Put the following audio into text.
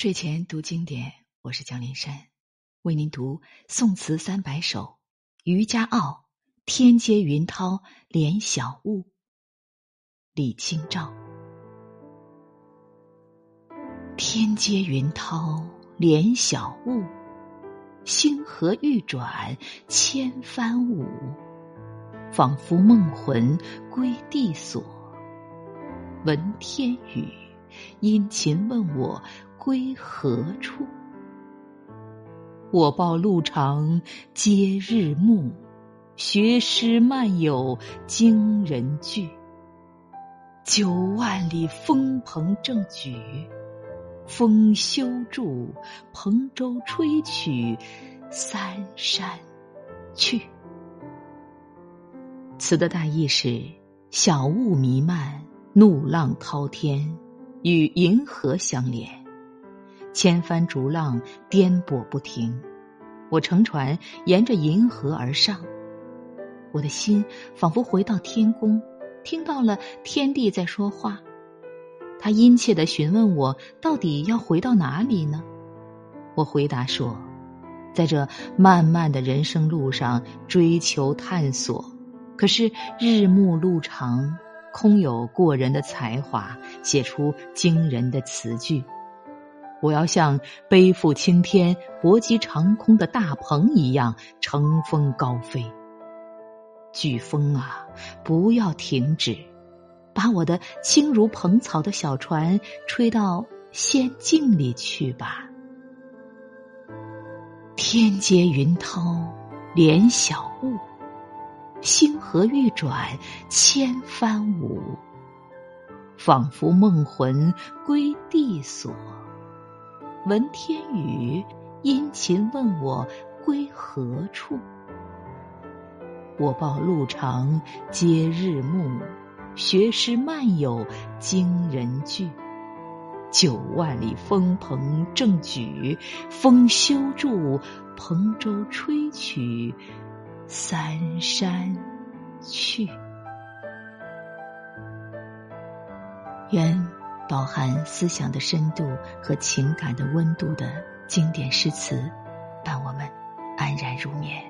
睡前读经典，我是江林山，为您读宋词三百首。渔家傲，天接云涛连晓雾。李清照。天接云涛连晓雾，星河欲转千帆舞。仿佛梦魂归地所，闻天语，殷勤问我。归何处？我报路长接日暮，学诗漫有惊人句。九万里风鹏正举，风休住，蓬舟吹取三山去。词的大意是：小雾弥漫，怒浪滔天，与银河相连。千帆逐浪，颠簸不停。我乘船沿着银河而上，我的心仿佛回到天宫，听到了天地在说话。他殷切的询问我，到底要回到哪里呢？我回答说，在这漫漫的人生路上追求探索。可是日暮路长，空有过人的才华，写出惊人的词句。我要像背负青天、搏击长空的大鹏一样乘风高飞。飓风啊，不要停止，把我的轻如蓬草的小船吹到仙境里去吧。天接云涛连小雾，星河欲转千帆舞。仿佛梦魂归地所。闻天语，殷勤问我归何处。我报路长接日暮，学诗漫有惊人句。九万里风鹏正举，风休住，蓬舟吹取三山去。愿。饱含思想的深度和情感的温度的经典诗词，伴我们安然入眠。